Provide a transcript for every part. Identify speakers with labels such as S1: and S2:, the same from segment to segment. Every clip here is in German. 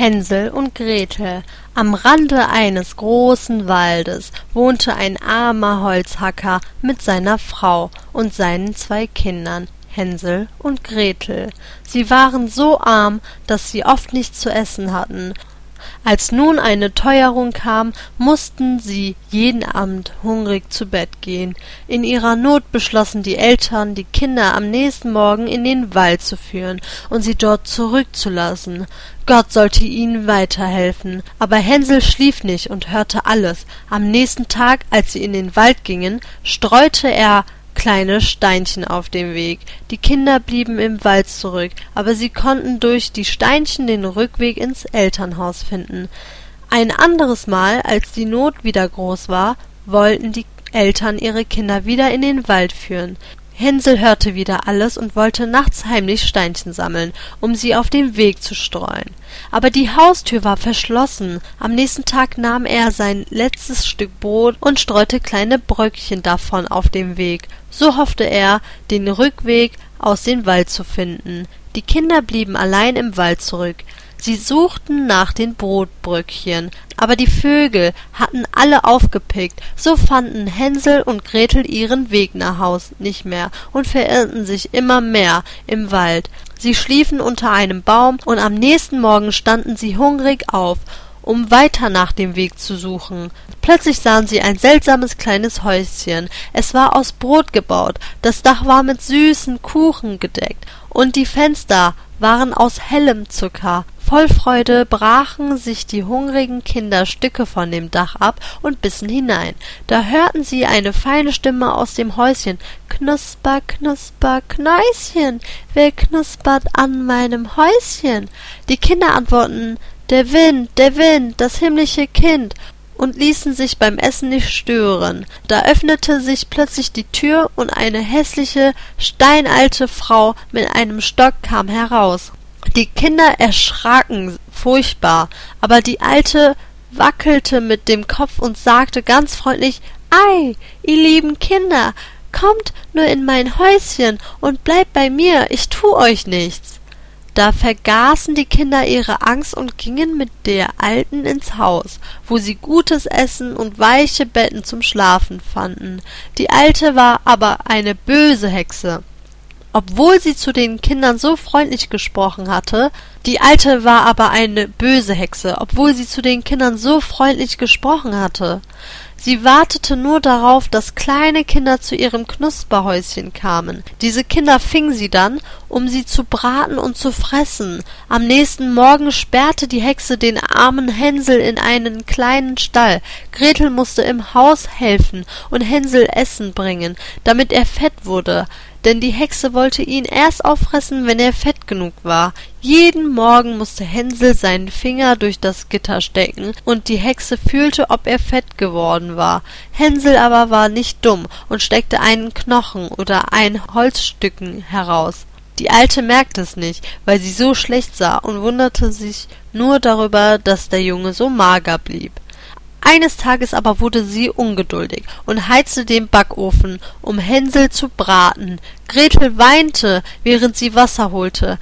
S1: Hänsel und Gretel. Am Rande eines großen Waldes wohnte ein armer Holzhacker mit seiner Frau und seinen zwei Kindern, Hänsel und Gretel. Sie waren so arm, dass sie oft nichts zu essen hatten als nun eine Teuerung kam, mussten sie jeden Abend hungrig zu Bett gehen. In ihrer Not beschlossen die Eltern, die Kinder am nächsten Morgen in den Wald zu führen und sie dort zurückzulassen. Gott sollte ihnen weiterhelfen. Aber Hänsel schlief nicht und hörte alles. Am nächsten Tag, als sie in den Wald gingen, streute er kleine Steinchen auf dem Weg. Die Kinder blieben im Wald zurück, aber sie konnten durch die Steinchen den Rückweg ins Elternhaus finden. Ein anderes Mal, als die Not wieder groß war, wollten die Eltern ihre Kinder wieder in den Wald führen. Hänsel hörte wieder alles und wollte nachts heimlich Steinchen sammeln, um sie auf den Weg zu streuen. Aber die Haustür war verschlossen. Am nächsten Tag nahm er sein letztes Stück Brot und streute kleine Bröckchen davon auf dem Weg. So hoffte er, den Rückweg aus dem Wald zu finden. Die Kinder blieben allein im Wald zurück. Sie suchten nach den Brotbröckchen, aber die Vögel hatten alle aufgepickt, so fanden Hänsel und Gretel ihren Weg nach Haus nicht mehr und verirrten sich immer mehr im Wald. Sie schliefen unter einem Baum, und am nächsten Morgen standen sie hungrig auf, um weiter nach dem Weg zu suchen. Plötzlich sahen sie ein seltsames kleines Häuschen. Es war aus Brot gebaut, das Dach war mit süßen Kuchen gedeckt, und die Fenster waren aus hellem Zucker. Voll Freude brachen sich die hungrigen Kinder Stücke von dem Dach ab und bissen hinein. Da hörten sie eine feine Stimme aus dem Häuschen. Knusper, knusper, Knäuschen, wer knuspert an meinem Häuschen? Die Kinder antworten, der Wind, der Wind, das himmlische Kind, und ließen sich beim Essen nicht stören. Da öffnete sich plötzlich die Tür und eine hässliche, steinalte Frau mit einem Stock kam heraus. Die Kinder erschraken furchtbar, aber die Alte wackelte mit dem Kopf und sagte ganz freundlich Ei, ihr lieben Kinder, kommt nur in mein Häuschen und bleibt bei mir, ich tu euch nichts. Da vergaßen die Kinder ihre Angst und gingen mit der Alten ins Haus, wo sie gutes Essen und weiche Betten zum Schlafen fanden. Die Alte war aber eine böse Hexe obwohl sie zu den Kindern so freundlich gesprochen hatte, die Alte war aber eine böse Hexe, obwohl sie zu den Kindern so freundlich gesprochen hatte. Sie wartete nur darauf, dass kleine Kinder zu ihrem Knusperhäuschen kamen. Diese Kinder fing sie dann, um sie zu braten und zu fressen. Am nächsten Morgen sperrte die Hexe den armen Hänsel in einen kleinen Stall. Gretel musste im Haus helfen und Hänsel Essen bringen, damit er fett wurde denn die Hexe wollte ihn erst auffressen, wenn er fett genug war. Jeden Morgen musste Hänsel seinen Finger durch das Gitter stecken, und die Hexe fühlte, ob er fett geworden war. Hänsel aber war nicht dumm und steckte einen Knochen oder ein Holzstücken heraus. Die Alte merkte es nicht, weil sie so schlecht sah und wunderte sich nur darüber, dass der Junge so mager blieb. Eines Tages aber wurde sie ungeduldig und heizte den Backofen, um Hänsel zu braten. Gretel weinte, während sie Wasser holte.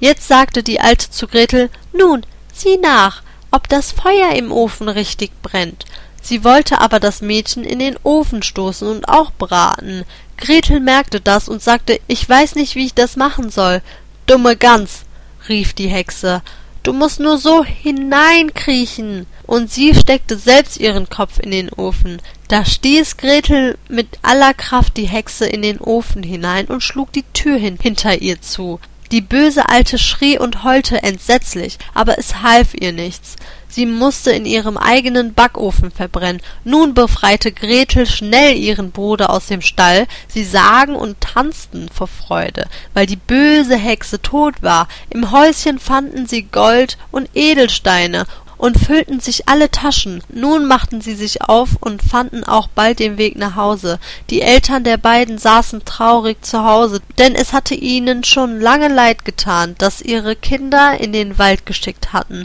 S1: Jetzt sagte die Alte zu Gretel Nun, sieh nach, ob das Feuer im Ofen richtig brennt. Sie wollte aber das Mädchen in den Ofen stoßen und auch braten. Gretel merkte das und sagte Ich weiß nicht, wie ich das machen soll. Dumme Gans, rief die Hexe, du musst nur so hineinkriechen und sie steckte selbst ihren Kopf in den Ofen. Da stieß Gretel mit aller Kraft die Hexe in den Ofen hinein und schlug die Tür hin hinter ihr zu. Die böse Alte schrie und heulte entsetzlich, aber es half ihr nichts. Sie musste in ihrem eigenen Backofen verbrennen. Nun befreite Gretel schnell ihren Bruder aus dem Stall. Sie sagen und tanzten vor Freude, weil die böse Hexe tot war. Im Häuschen fanden sie Gold und Edelsteine und füllten sich alle Taschen. Nun machten sie sich auf und fanden auch bald den Weg nach Hause. Die Eltern der beiden saßen traurig zu Hause, denn es hatte ihnen schon lange leid getan, dass ihre Kinder in den Wald geschickt hatten.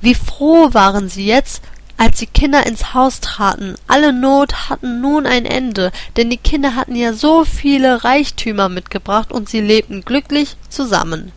S1: Wie froh waren sie jetzt, als die Kinder ins Haus traten. Alle Not hatten nun ein Ende, denn die Kinder hatten ja so viele Reichtümer mitgebracht und sie lebten glücklich zusammen.